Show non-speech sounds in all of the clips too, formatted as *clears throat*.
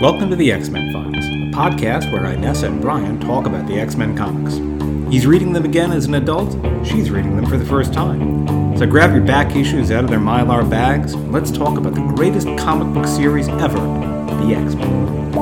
Welcome to the X Men Files, a podcast where Inessa and Brian talk about the X Men comics. He's reading them again as an adult, she's reading them for the first time. So grab your back issues out of their mylar bags, and let's talk about the greatest comic book series ever the X Men.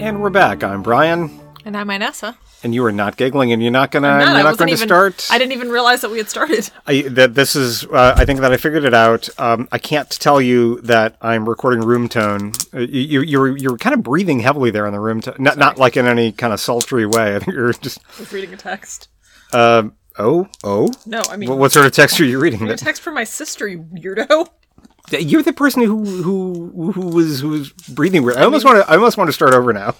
And we're back. I'm Brian. And I'm Inessa. And you are not giggling, and you're not gonna. I'm not, you're I not to even, start. I didn't even realize that we had started. *laughs* I, that this is. Uh, I think that I figured it out. Um, I can't tell you that I'm recording room tone. Uh, you, you're you're kind of breathing heavily there in the room tone. Not not like in any kind of sultry way. I think you're just. I was reading a text. Uh, oh oh. No, I mean, What, what sort of text are you reading? a text from my sister, you weirdo. You're the person who who who was who was breathing weird. I almost want to. I almost want to start over now.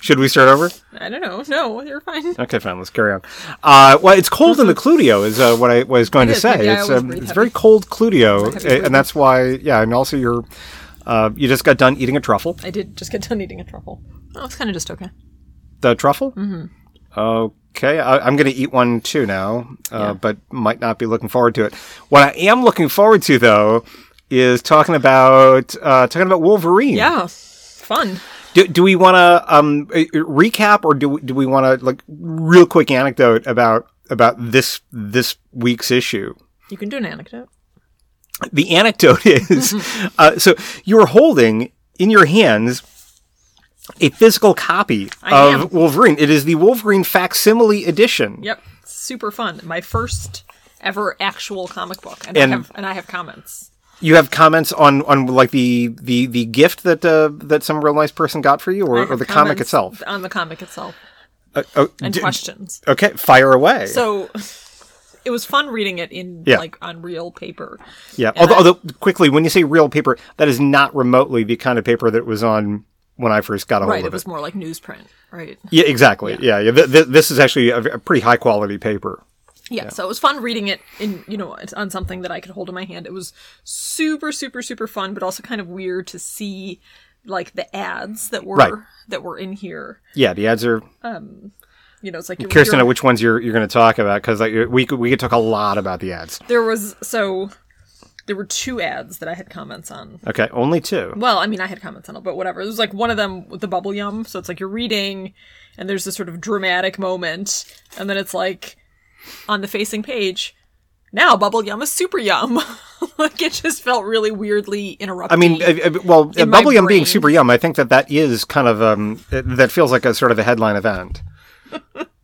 Should we start over? I don't know. No, you're fine. Okay, fine. Let's carry on. Uh, well, it's cold in the Cludio, is uh, what I was going to is, say. maybe I It's um, breathe it's heavy. very cold Cludio, heavy breathing. and that's why. Yeah, and also you're uh, you just got done eating a truffle. I did just get done eating a truffle. Oh, it's kind of just okay. The truffle. Mm-hmm. Okay, I, I'm going to eat one too now, uh, Yeah. but might not be looking forward to it. What I am looking forward to, though, is talking about uh, talking about Wolverine. Yeah, fun. Do, do we want to um, uh, recap, or do we, do we want to like real quick anecdote about about this this week's issue? You can do an anecdote. The anecdote *laughs* is *laughs* uh, so you're holding in your hands a physical copy I of am. Wolverine. It is the Wolverine facsimile edition. Yep, super fun. My first ever actual comic book, and, And- I have and I have comments. You have comments on on like the the the gift that uh, that some real nice person got for you, or, or the comic itself. on the comic itself Uh, oh, and d- questions. okay, fire away. So *laughs* it was fun reading it in Yeah. like on real paper. Yeah. And Although, I- although, quickly, when you say real paper, that is not remotely the kind of paper that was on when I first got a hold Right, of it was more like newsprint. Right. Yeah, exactly. Yeah, yeah. Th- th- this is actually a, a pretty high quality paper. Yeah, so it was fun reading it in you know on something that I could hold in my hand. It was super super super fun, but also kind of weird to see like the ads that were Right. that were in here. Yeah, the ads are. Um, You know, it's like you're, Curious to know which ones you're you're going to talk about because like we could we could talk a lot about the ads. there was so there were two ads that I had comments on. Okay, only two. Well, I mean, I had comments on it, but whatever. It was like one of them with the bubble yum. So it's like you're reading, and there's this sort of dramatic moment, and then it's like on the facing page. Now bubble yum is super yum. *laughs* like it just felt really weirdly interrupted. I mean, well, Bubble Yum being super yum, I think that that is kind of um that feels like a sort of a headline event.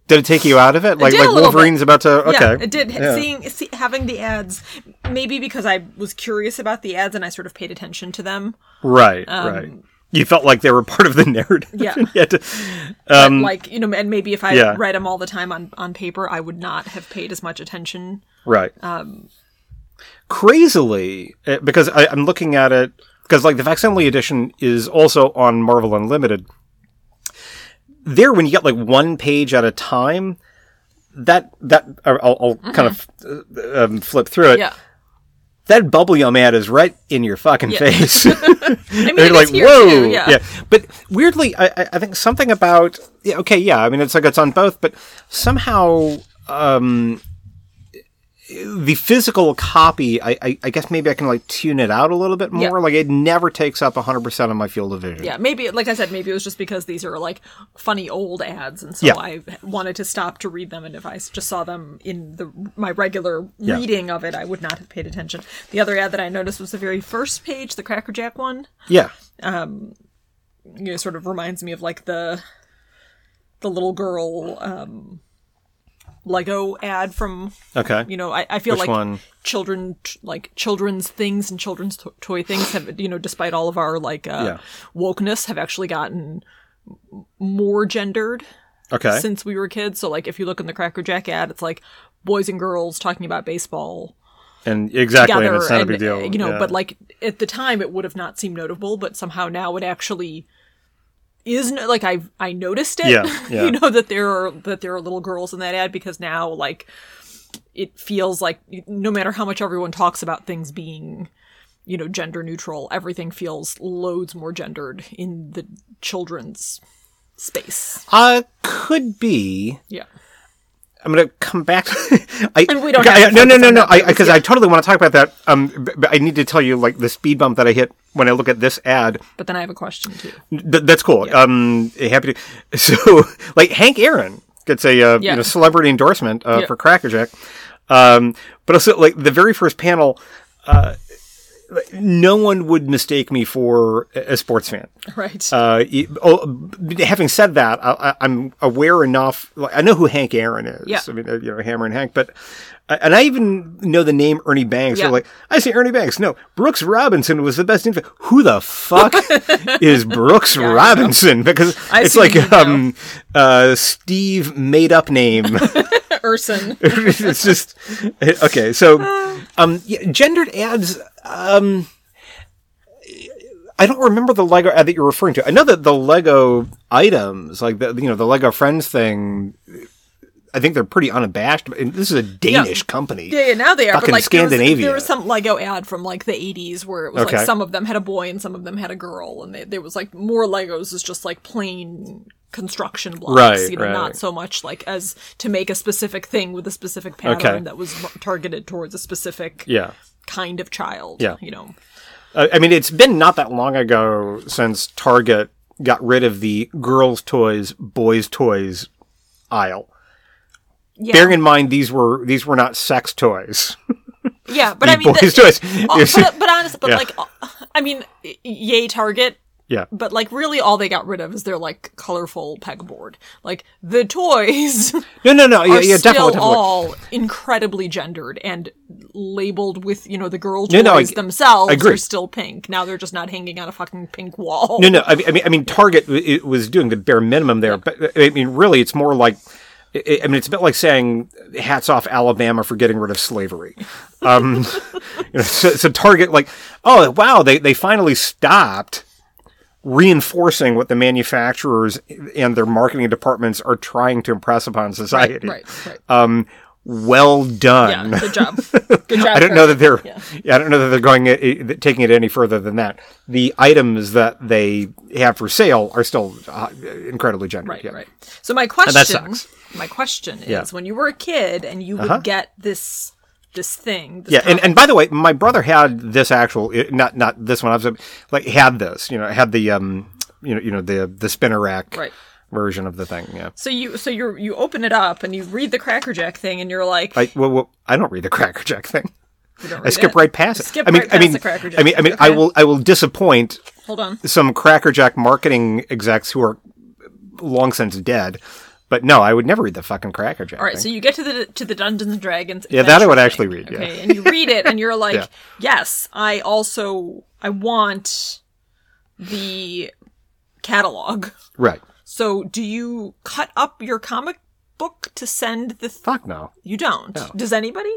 Did it take you out of it? Like did like Wolverine's about to okay. Yeah, it did. Yeah. Seeing, see, having the ads, maybe because I was curious about the ads and I sort of paid attention to them. Right, right. You felt like they were part of the narrative. Um, Yeah. *laughs* You had to- But like you know, and maybe if I Um, yeah. read them all the time on on paper, I would not have paid as much attention. Right. Um, Crazily, uh, because I, I'm looking at it, because like the facsimile edition is also on Marvel Unlimited. There, when you get like one page at a time, that that I'll, I'll kind of uh, um, flip through it. Mm-hmm. Yeah, That bubble yum ad is right in your fucking Yeah. face. *laughs* I mean, *laughs* They're like, whoa, too, yeah. But weirdly, I, I- I think something about yeah, okay, yeah. I mean, it's like it's on both, but somehow um, the physical copy, I, I, I guess maybe I can like tune it out a little bit more. Yeah. Like it never takes up hundred percent of my field of vision. Yeah, maybe like I said, maybe it was just because these are like funny old ads, and so Yeah. I wanted to stop to read them. And if I just saw them in the my regular Yeah. reading of it, I would not have paid attention. The other ad that I noticed was the very first page, the Cracker Jack one. yeah, You know, sort of reminds me of like the the little girl um, Lego ad from okay. you know. I, I feel Which like one? children like children's things and children's to- toy things have you know despite all of our like uh Yeah. wokeness have actually gotten more gendered Okay, since we were kids so like if you look in the cracker jack ad it's like boys and girls talking about baseball and exactly, and it's not and, a big deal. you know yeah. but like at the time it would have not seemed notable but somehow now it actually is no- like I I noticed it Yeah, *laughs* yeah. you know that there are that there are little girls in that ad because now like it feels like no matter how much everyone talks about things being you know gender neutral everything feels loads more gendered in the children's space uh, could be. yeah I'm gonna come back. *laughs* I, And we don't I- have to no, no, no, no. that I because I totally want to talk about that. Um, but, I need to tell you like the speed bump that I hit when I look at this ad. But then I have a question too. Th- that's cool. Um, happy to. *laughs* So, like Hank Aaron gets a uh, Yeah. you know celebrity endorsement uh, Yeah. for Crackerjack. Um, but also like the very first panel. Uh, no one would mistake me for a sports fan. Right. Uh, oh, having said that, I, I'm aware enough. Like, I know who Hank Aaron is. Yeah. I mean, uh, you know, Hammerin' Hank, but and I even know the name Ernie Banks. Yeah. So like, I say Ernie Banks. No, Brooks Robinson was the best infant. Who the fuck *laughs* is Brooks know. Robinson? Because I it's like um, uh, Steve made up name. *laughs* Urson. *laughs* it's just okay. So, um, yeah, gendered ads. Um, I don't remember the Lego ad that you're referring to. I know that the Lego items, like the you know the Lego Friends thing, I think they're pretty unabashed. And this is a Danish company. Yeah, yeah, now they are. Fucking but like there was, Scandinavia. there was some Lego ad from like the '80s where it was Okay. like some of them had a boy and some of them had a girl, and they, there was like more Legos is just like plain construction blocks, Right, you know, right. not so much like as to make a specific thing with a specific pattern Okay. that was targeted towards a specific Yeah. Kind of child. Yeah. you know. I mean, it's been not that long ago since Target got rid of the girls' toys, boys' toys aisle. Yeah, Bearing in mind these were these were not sex toys. yeah, but The I mean, boys' the, toys. uh, *laughs* but, but honestly, but Yeah. like, I mean, yay Target, yeah. but like really all they got rid of is their like colorful pegboard. Like the toys *laughs* No, no, no. Yeah, are yeah, still definitely. definitely. all incredibly gendered and labeled with you know the girl toys No, no, I- themselves I agree. are still pink. Now they're just not hanging on a fucking pink wall. No, no. I mean, I mean, I mean Target it was doing the bare minimum there, but I mean, really, it's more like. I I mean, it's a bit like saying "hats off Alabama for getting rid of slavery." Um, *laughs* you know, so, so Target, like, oh wow, they they finally stopped reinforcing what the manufacturers and their marketing departments are trying to impress upon society. right, right, right. Um, well done. yeah, good job. *laughs* Good job. I don't know that they're. Yeah. Yeah. I don't know that they're going uh, taking it any further than that. The items that they have for sale are still uh, incredibly gendered. Right, yeah. right. So my question, that sucks. my question is, when you were a kid and you would Uh-huh. get this this thing, this Yeah, and, and by the way, my brother had this actual uh, not not this one. I was like had this, you know, had the um, you know, you know the the spinner rack Right. version of the thing. Yeah, so you so you you open it up and you read the Cracker Jack thing and you're like, I well, well I don't read the *laughs* Cracker Jack thing. I skip it? right past it. Skip I mean, right I mean, the Cracker Jack. I mean, I mean, I will I will disappoint Hold on. some Cracker Jack marketing execs who are long since dead. But no, I would never read the fucking Cracker Jack. All right, thing. so you get to the to the Dungeons and Dragons. Yeah, that I would adventure actually thing, read, yeah. Okay, and you read it, and you're *laughs* like, Yeah. yes, I also I want the catalog. right. So, do you cut up your comic book to send the? Th- Fuck no. you don't. Does anybody?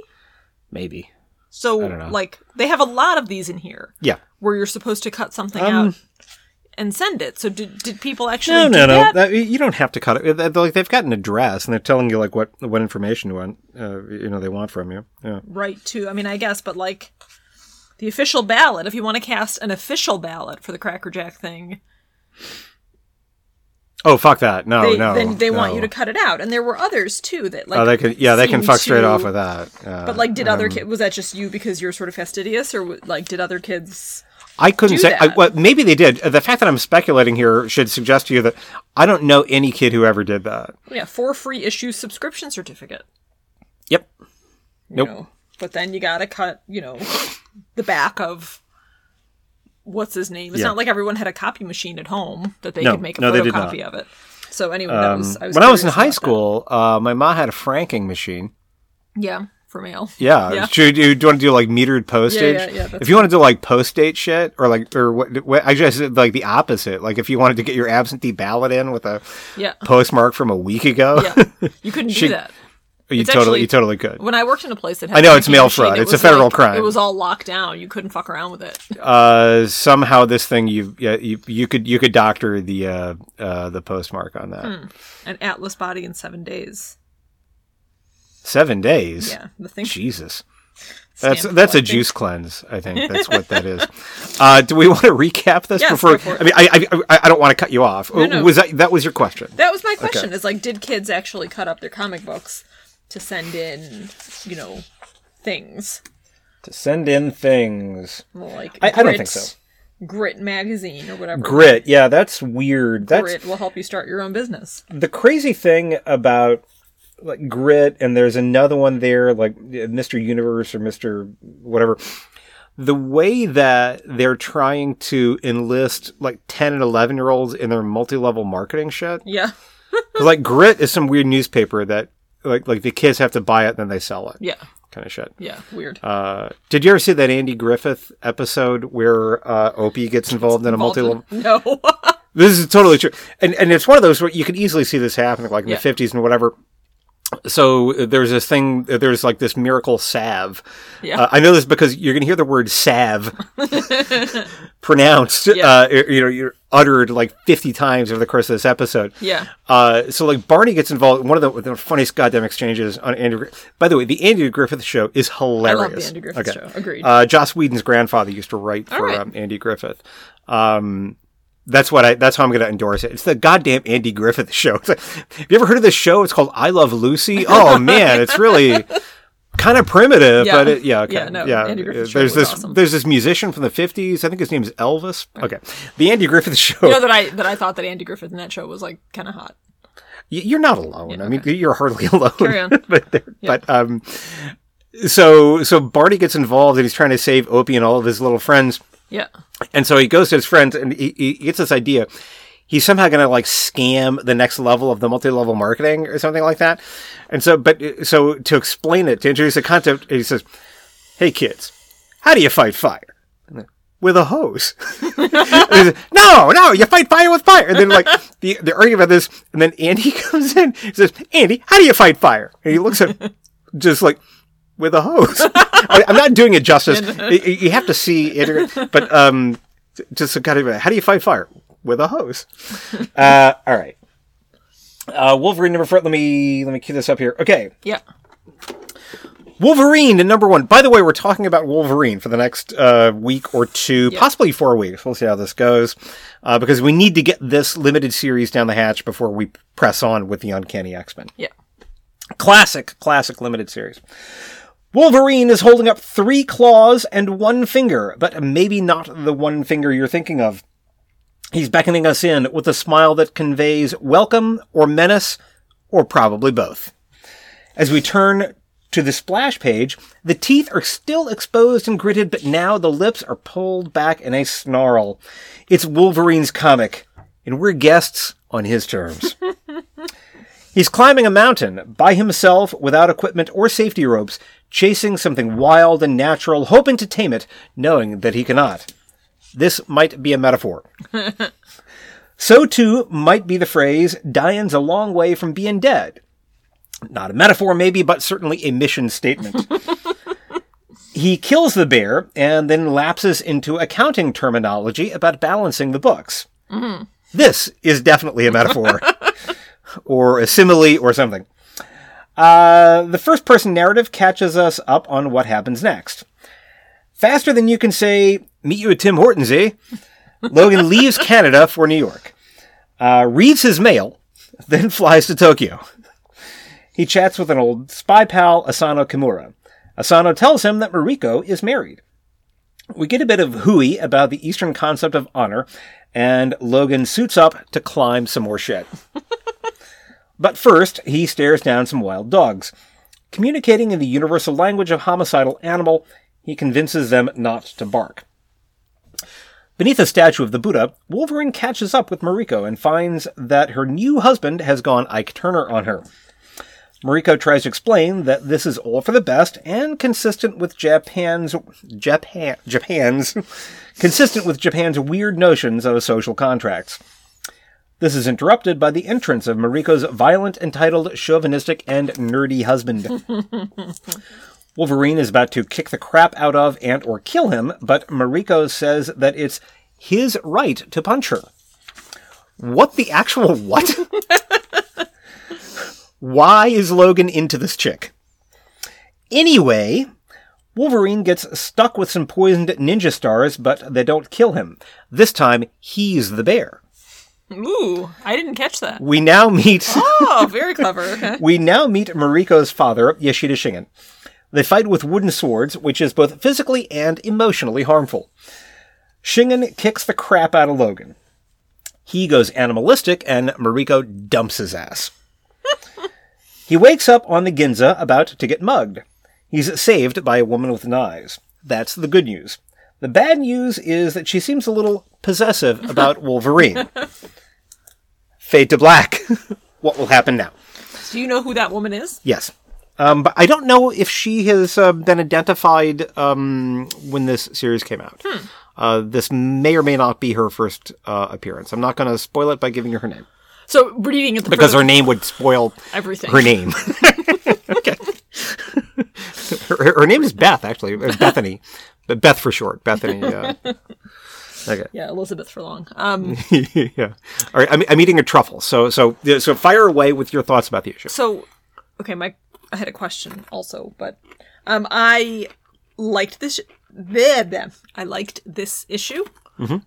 Maybe. So, like, they have a lot of these in here Yeah. where you're supposed to cut something Um, out and send it. So, did did people actually No, no, no. that? You don't have to cut it. Like they've got an address, and they're telling you like what what information you want, uh, you know, they want from you. Yeah. right to i mean i guess but like the official ballot if you want to cast an official ballot for the cracker jack thing Oh fuck that! No, they, no. then they want you to cut it out and there were others too that like Oh, they can. Yeah, they can fuck straight off with that. Uh, but like did other kids was that just you because you're sort of fastidious or like did other kids I couldn't say. I, well, maybe they did. The fact that I'm speculating here should suggest to you that I don't know any kid who ever did that. yeah for free issue subscription certificate Yep. you Nope. know but then you gotta cut you know the back of what's his name it's Yeah. not like everyone had a copy machine at home that they No, could make a no, photocopy of it so anyway that was, I was when I was in high school, uh, my mom had a franking machine. yeah for mail *laughs* Yeah. Yeah. Should you, do you want to do like metered postage? yeah, yeah, that's if you want to do like post date shit or like or what, what I just said like the opposite. Like if you wanted to get your absentee ballot in with a yeah postmark from a week ago, yeah *laughs* you couldn't She- do that you It's totally actually- you totally could. when I worked in a place that had I know it's mail machine, fraud. it It's a federal like- crime. It was all locked down. You couldn't fuck around with it. Uh, somehow this thing you yeah you, you could you could doctor the uh, uh the postmark on that. Hmm. An Atlas body in seven days. Seven days. Yeah, the thing. Jesus. That's that's a juice cleanse. I think that's what that is. *laughs* Uh, do we want to recap this Yes, before? go for it. I mean, I, I I don't want to cut you off. no. Was that that was your question? That was my question. Is like, did kids actually cut up their comic books to send in, you know, things To send in things. like I- I don't Grit- think so. Grit magazine or whatever. Grit. Yeah, that's weird. That's Grit will help you start your own business. the crazy thing about like grit and there's another one there like mr universe or mr whatever the way that they're trying to enlist like 10 and 11 year olds in their multi-level marketing shit Yeah. *laughs* 'Cause, like grit is some weird newspaper that like like the kids have to buy it and then they sell it Yeah. kind of shit Yeah. Weird. uh did you ever see that andy griffith episode where uh opie gets involved in a Involved in- multi-level No. *laughs* this is totally true, and and it's one of those where you can easily see this happening, like in Yeah. the fifties and whatever. So uh, there's this thing. uh, There's like this miracle salve. Yeah. Uh, I know this because you're going to hear the word salve *laughs* pronounced. Yeah. Uh, you know, you're uttered like 50 times over the course of this episode. yeah. Uh, so like Barney gets involved. One of the, the funniest goddamn exchanges on Andy. By the way, the Andy Griffith show is hilarious. I love the Andy Griffith show. Agreed. Uh, Joss Whedon's grandfather used to write for right. um, Andy Griffith. Um, that's what I. That's how I'm going to endorse it. It's the goddamn Andy Griffith show. *laughs* Like, have you ever heard of this show? It's called I Love Lucy. *laughs* Oh man, it's really kind of primitive, Yeah. but it, yeah, okay. Yeah, no, yeah. Andy Griffith there's this awesome. there's this musician from the 50s. I think his name is Elvis. Okay, the Andy Griffith *laughs* show. You know that I that I thought that Andy Griffith in that show was like kind of hot. You're not alone. I mean, you're hardly alone. Carry on. but there- but um, so so Barney gets involved and he's trying to save Opie and all of his little friends. Yeah. And so he goes to his friends and he, he gets this idea. He's somehow going to like scam the next level of the multi-level marketing or something like that. And so, but so to explain it, to introduce the concept, he says, "Hey kids, how do you fight fire?" With a hose. *laughs* Says, no, no, you fight fire with fire. And then like the they're arguing about this, and then Andy *laughs* comes in. He says, "Andy, how do you fight fire?" And he looks at just like with a hose. *laughs* I, I'm not doing it justice. *laughs* You have to see it, but um, just kind of how do you fight fire with a hose? *laughs* Uh, all right. Uh, Wolverine number four. Let me let me cue this up here. Okay, Yeah. Wolverine and number one. By the way, we're talking about Wolverine for the next uh, week or two, possibly four weeks. We'll see how this goes, uh, because we need to get this limited series down the hatch before we press on with the Uncanny X Men. Yeah. Classic, classic limited series. Wolverine is holding up three claws and one finger, but maybe not the one finger you're thinking of. He's beckoning us in with a smile that conveys welcome or menace, or probably both. As we turn to the splash page, the teeth are still exposed and gritted, but now the lips are pulled back in a snarl. It's Wolverine's comic, and we're guests on his terms. *laughs* He's climbing a mountain by himself without equipment or safety ropes, chasing something wild and natural, hoping to tame it, knowing that he cannot. This might be a metaphor. *laughs* so too might be the phrase, Diane's a long way from being dead. Not a metaphor, maybe, but certainly a mission statement. *laughs* he kills the bear and then lapses into accounting terminology about balancing the books. Mm-hmm. This is definitely a metaphor *laughs* or a simile or something. Uh, the first person narrative catches us up on what happens next. Faster than you can say, meet you at Tim Hortons, eh? *laughs* Logan leaves Canada for New York, uh, reads his mail, *laughs* then flies to Tokyo. He chats with an old spy pal, Asano Kimura. Asano tells him that Mariko is married. We get a bit of hooey about the Eastern concept of honor, and Logan suits up to climb some more shit. *laughs* but first, he stares down some wild dogs. Communicating in the universal language of homicidal animal, he convinces them not to bark. Beneath a statue of the Buddha, Wolverine catches up with Mariko and finds that her new husband has gone Ike Turner on her. Mariko tries to explain that this is all for the best and consistent with Japan's Japan Japan's consistent with Japan's weird notions of social contracts. This is interrupted by the entrance of Mariko's violent, entitled, chauvinistic, and nerdy husband. *laughs* Wolverine is about to kick the crap out of and or kill him, but Mariko says that it's his right to punch her. What the actual what? *laughs* Why is Logan into this chick? Anyway, Wolverine gets stuck with some poisoned ninja stars, but they don't kill him. This time, he's the bear. Ooh, I didn't catch that. We now meet *laughs* Oh, very clever. Okay. *laughs* we now meet Mariko's father, Yashida Shingen. They fight with wooden swords, which is both physically and emotionally harmful. Shingen kicks the crap out of Logan. He goes animalistic, and Mariko dumps his ass. *laughs* he wakes up on the Ginza about to get mugged. He's saved by a woman with knives. That's the good news. The bad news is that she seems a little possessive about Wolverine. Fade to black. *laughs* what will happen now? Do you know who that woman is? Yes. Um, but I don't know if she has uh, been identified um, when this series came out. Uh, this may or may not be her first uh, appearance. I'm not going to spoil it by giving you her name So reading it the because her name would spoil everything. her name. *laughs* okay. *laughs* her, her name is Beth, actually. Uh, Bethany. But Beth for short. Bethany. Okay. Yeah, Elizabeth Furlong. Um, *laughs* yeah. All right. I'm, I'm eating a truffle. So, so, so fire away with your thoughts about the issue. so okay, my I had a question also, but um, I liked this. Bleh, bleh. I liked this issue.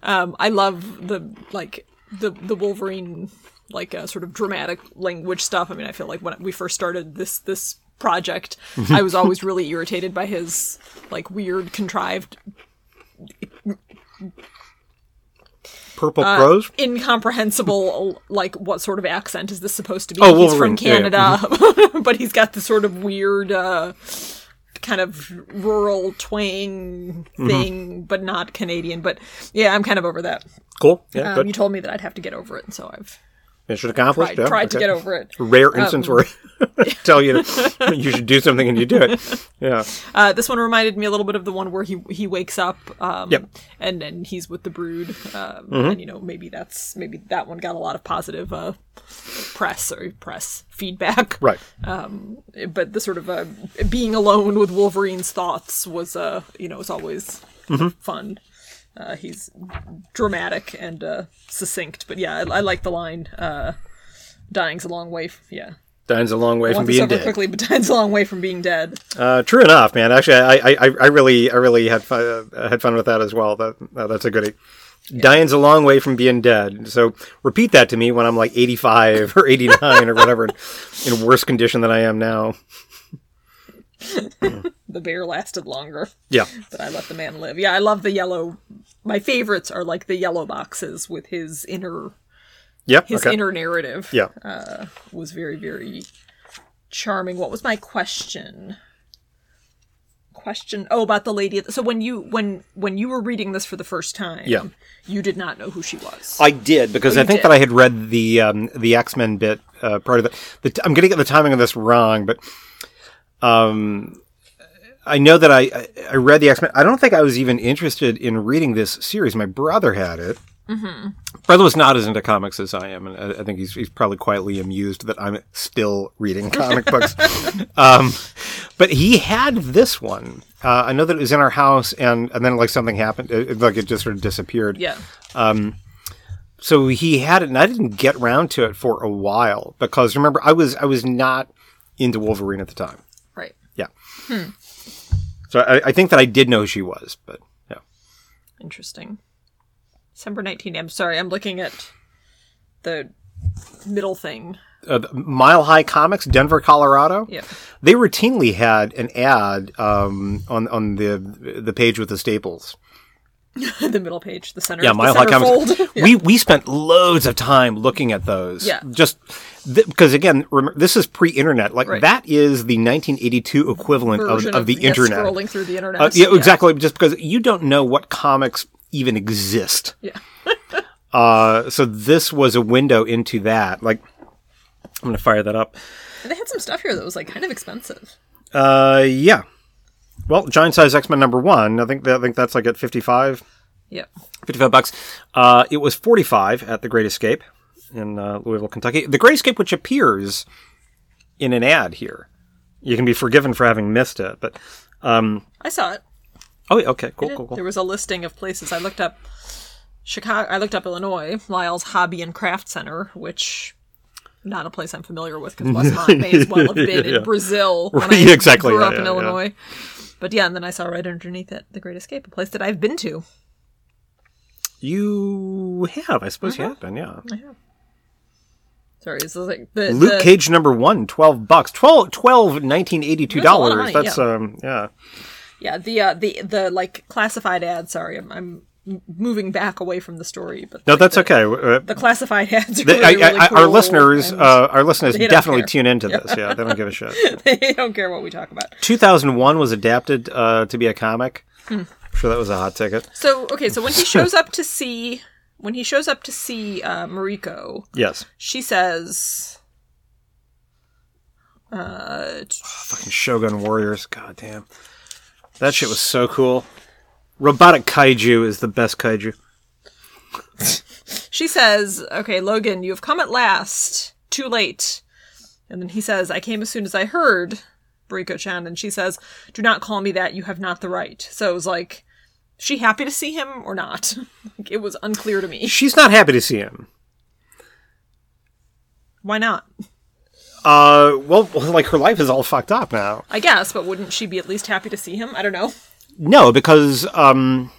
Um, I love the like the the Wolverine like uh, sort of dramatic language stuff. I mean, I feel like when we first started this this project, I was always really irritated by his like weird contrived Purple Uh, crows? incomprehensible like what sort of accent is this supposed to be Oh, he's Wolverine. from Yeah, yeah. canada *laughs* but he's got this sort of weird uh kind of rural twang Mm-hmm. thing but not canadian but yeah i'm kind of over that Cool. Yeah. um, good. you told me that i'd have to get over it and so i've Mission accomplished. tried, yeah, tried to get over it Rare instance where I *laughs* tell you you should do something and you do it. Yeah. uh, this one reminded me a little bit of the one where he he wakes up um Yep. and and he's with the brood um Mm-hmm. and you know maybe that's maybe that one got a lot of positive uh press or press feedback Right. Um, but the sort of uh, being alone with Wolverine's thoughts was, uh, you know, it's always Mm-hmm. fun. Uh, he's dramatic and uh, succinct, but yeah, I, I like the line. Uh, "Dying's a long way." F- yeah, Dine's a long way I from being dead. quickly, but *laughs* dying's a long way from being dead. Uh, true enough, man. Actually, I, I, I really, I really had fun, uh, had fun with that as well. That, uh, that's a goodie. Dying's a long way from being dead. So repeat that to me when I'm like 85 *laughs* or 89 or whatever, in worse condition than I am now. *laughs* The bear lasted longer, Yeah. but I let the man live. Yeah, I love the yellow. My favorites are like the yellow boxes with his inner Yep. his okay. inner narrative. yeah. was very very charming what was my question question oh about the lady the- so when you when when you were reading this for the first time Yeah. you did not know who she was I did because Oh, I think did. that I had read the um, the X Men bit uh, part of it. The I'm going to get the timing of this wrong, but um, I know that I I- read the X Men. I don't think I was even interested in reading this series. My brother had it. Mm-hmm. Brother was not as into comics as I am, and I, I think he's he's probably quietly amused that I'm still reading comic books. *laughs* Um, but he had this one. Uh, I know that it was in our house, and and then like something happened, it, like it just sort of disappeared yeah so he had it and i didn't get round to it for a while because remember i was i was not into wolverine at the time yeah so I, I think that i did know who she was but yeah. Interesting. December 19th. i'm sorry i'm looking at the middle thing. Uh, mile high comics denver colorado? Yeah. They routinely had an ad um, on on the the page with the staples *laughs* the middle page the center yeah the mile high comics fold. *laughs* we we spent loads of time looking at those Yeah. just th- because again remember, this is pre-internet like Right. that is the 1982 equivalent of, of the yeah, internet scrolling through the internet Uh, yeah, exactly. Just because you don't know what comics even exist. yeah *laughs* Uh, so this was a window into that. Like, I'm gonna fire that up. and they had some stuff here that was like kind of expensive Uh, yeah. Well, giant size X Men number one. I think I think that's like at 55, yeah 55 bucks. Uh, it was 45 at the Great Escape in uh, Louisville, Kentucky. The Great Escape, which appears in an ad here. You can be forgiven for having missed it, but i saw it oh, okay, cool, cool, cool. There was a listing of places. I looked up Chicago. I looked up Illinois, Lyle's Hobby and Craft Center, which not a place I'm familiar with because Westmont may *laughs* as well have been Yeah. in Brazil when I exactly, grew yeah, up in yeah, yeah. Illinois. But yeah, and then I saw right underneath it, The Great Escape, a place that I've been to. You have, I suppose you have been, yeah. I have. Sorry, it's like the, Luke the- Cage number one, 12 bucks. 12, 12 1982 That's a lot of dollars. money, That's, yeah. um, yeah. Yeah, the uh, the the like classified ad, Sorry, I'm, I'm moving back away from the story, but No, like, that's the, okay. Uh, The classified ads are the- really, I- really cool, our listeners, uh, our listeners definitely tune into this. Yeah, they don't give a shit. *laughs* they don't care what we talk about. 2001 was adapted uh, to be a comic. Hmm. I'm sure that was a hot ticket. So okay, so when he shows up to see when he shows up to see uh, Mariko, Yes. she says, uh, t- Fucking Shogun Warriors. God damn. That shit was so cool. Robotic kaiju is the best kaiju. she says, "Okay, Logan, you have come at last. Too late." And then he says, "I came as soon as I heard." Mariko Chan, and she says, "Do not call me that. You have not the right." So it was like, she happy to see him or not? *laughs* Like, it was unclear to me. She's not happy to see him. Why not? Uh, well, *laughs* like her life is all fucked up now. I guess, but wouldn't she be at least happy to see him? I don't know. No, because um,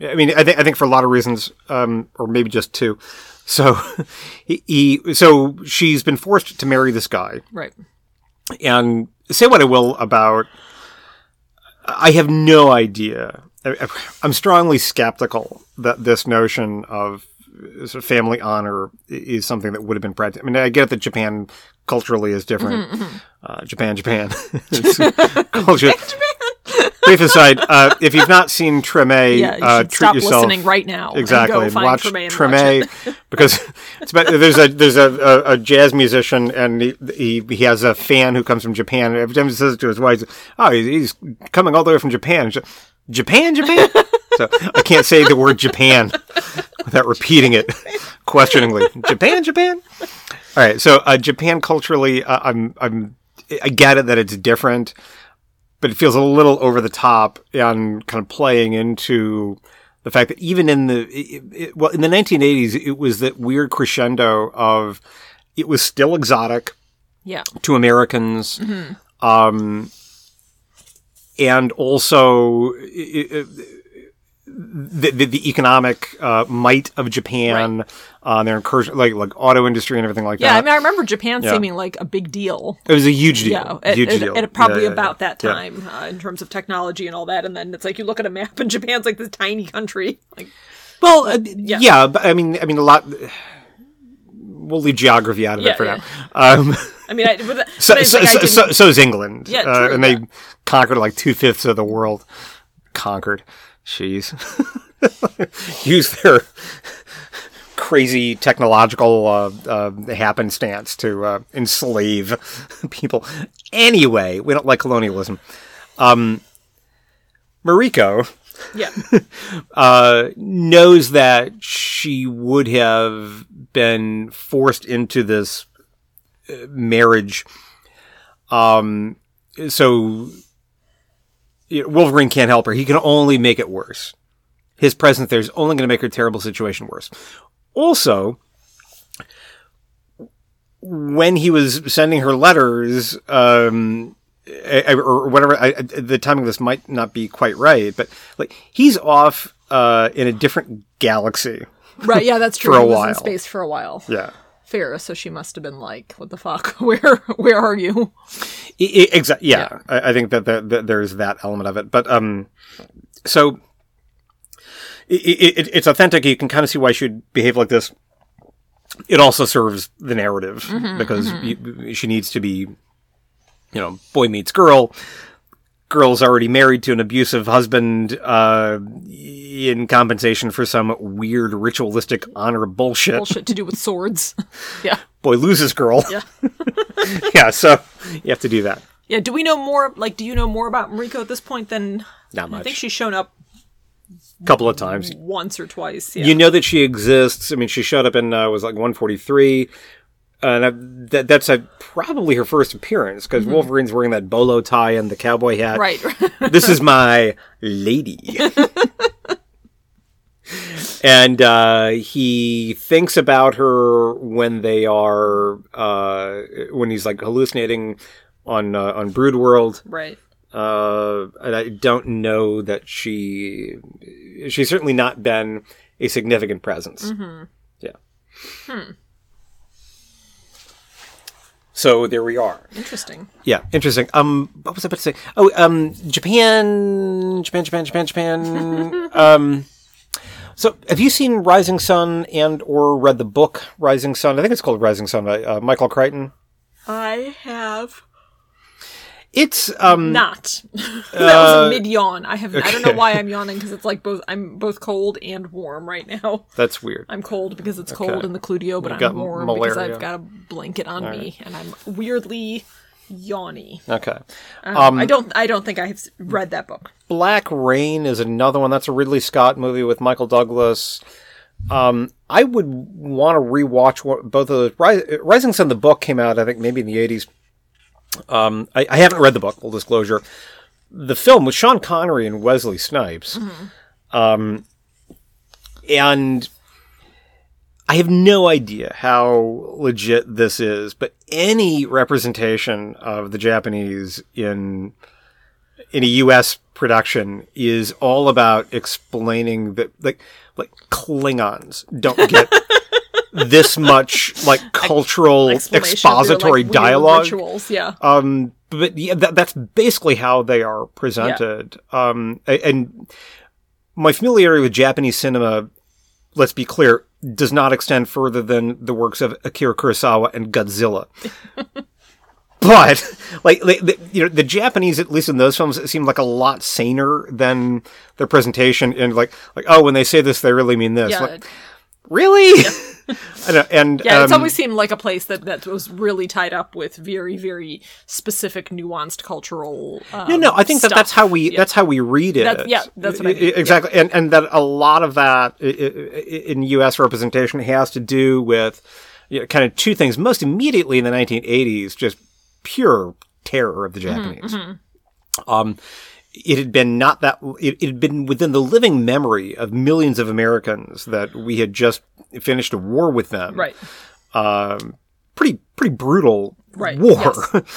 I mean, I think I think for a lot of reasons, um, or maybe just two. So, *laughs* he, he so she's been forced to marry this guy, Right. and say what I will about, I have no idea. I, I'm strongly skeptical that this notion of sort of family honor is something that would have been practiced. I mean, I get that Japan culturally is different. Uh, Japan, Japan, *laughs* It's *laughs* culture. Brief aside, uh, if you've not seen Treme, Yeah, you uh, treat stop yourself listening right now. exactly And go and find watch Treme and Treme watch *laughs* because it's about, there's a there's a, a, a jazz musician and he, he he has a fan who comes from Japan and every time he says it to his wife, oh he's, coming all the way from Japan. Japan, Japan. *laughs* so I can't say the word Japan without repeating it *laughs* questioningly. Japan, Japan. All right, so uh, Japan culturally, uh, I'm I'm I get it that it's different, but it feels a little over the top and kind of playing into the fact that even in the it, it, well in the 1980s it was that weird crescendo of it was still exotic Yeah. to Americans, um, and also i- i- the, the, the economic uh, might of Japan, uh, their incursion, like like auto industry and everything like that. Yeah, I mean, I remember Japan Yeah. seeming like a big deal. it was a huge deal. Yeah, at, huge at- deal. at probably Yeah, yeah, about yeah. that Yeah. time uh, in terms of technology and all that. And then it's like you look at a map and *laughs* Japan's like this tiny country. Like, Well, uh, yeah. but I mean, I mean, a lot. We'll leave geography out of Yeah, it for yeah. now. Um, I mean, I, but, *laughs* so, I, so, like, I so, so, so is England. Yeah, uh, true, and they conquered like two fifths of the world. Conquered. Jeez. *laughs* Use their crazy technological uh, uh, happenstance to uh, enslave people. Anyway, we don't like colonialism. Um, Mariko yeah, *laughs* uh, knows that she would have been forced into this uh, marriage. Um, so Wolverine can't help her. He can only make it worse. His presence there is only going to make her terrible situation worse. Also, when he was sending her letters, um, or whatever, I, the timing of this might not be quite right, but like he's off uh, in a different galaxy. right. Yeah, that's *laughs* true. For a he was while. in space for a while. Yeah. Fair. So she must have been like, "What the fuck? *laughs* Where, where are you?" Exactly. Yeah, I, I think that, there's that element of it, but um, so it, it, it's authentic. You can kind of see why she'd behave like this. It also serves the narrative because you, she needs to be, you know, boy meets girl. Girl's already married to an abusive husband uh, in compensation for some weird ritualistic honor bullshit. Bullshit to do with swords. *laughs* yeah, Boy loses girl. yeah, *laughs* yeah, so you have to do that. yeah. Do we know more? Like, do you know more about Mariko at this point than? Not much. I think she's shown up A couple of times. once or twice. Yeah. You know that she exists. I mean, she showed up in uh, was like 143, and uh, that that's uh probably her first appearance because Wolverine's wearing that bolo tie and the cowboy hat. Mm-hmm. right. *laughs* this is my lady. *laughs* and uh, he thinks about her when they are uh, when he's like hallucinating on uh, on Brood World. right. Uh, and I don't know that she she's certainly not been a significant presence. Yeah. So there we are. Interesting. Yeah, interesting. Um, what was I about to say? Oh, um, Japan, Japan, Japan, Japan, Japan. *laughs* um, so have you seen Rising Sun and or read the book Rising Sun? I think it's called Rising Sun by uh, Michael Crichton. I have It's um, not. *laughs* that was a mid yawn. I have. I don't know why I'm *laughs* yawning because it's like both. I'm both cold and warm right now. that's weird. I'm cold because it's cold Okay. in the Cludio, but You've I'm warm because. I've got a blanket on me and I'm weirdly yawny. Okay. Um, I don't. I don't think I've read that book. Black Rain is another one. That's a Ridley Scott movie with Michael Douglas. Um, I would want to rewatch both of those. Rising Sun, the book came out, I think, maybe in the 80s. Um, I, I haven't read the book, full disclosure. The film with Sean Connery and Wesley Snipes. Um, and I have no idea how legit this is, but any representation of the Japanese in in a U.S. production is all about explaining that, like, like Klingons don't *laughs* get this *laughs* much like cultural expository like, dialogue. Rituals. Yeah. Um, but yeah, that, that's basically how they are presented. Um, and my familiarity with Japanese cinema, let's be clear, does not extend further than the works of Akira Kurosawa and Godzilla. *laughs* but like, the, you know, the Japanese, at least in those films, it seemed like a lot saner than their presentation. And like, like oh, when they say this, they really mean this. yeah. Like, really? *laughs* I know, and yeah. It's um, always seemed like a place that that was really tied up with very very specific, nuanced cultural. Um, No, no, I think that that's how we Yeah. that's how we read it. Yeah, that's what I mean, exactly, and and that a lot of that in U.S. representation has to do with you know, kind of two things. Most immediately in the 1980s, just pure terror of the Mm-hmm, Japanese. Um, it had been not that it, it had been within the living memory of millions of Americans that we had just finished a war with them Right. um, pretty pretty brutal Right, war,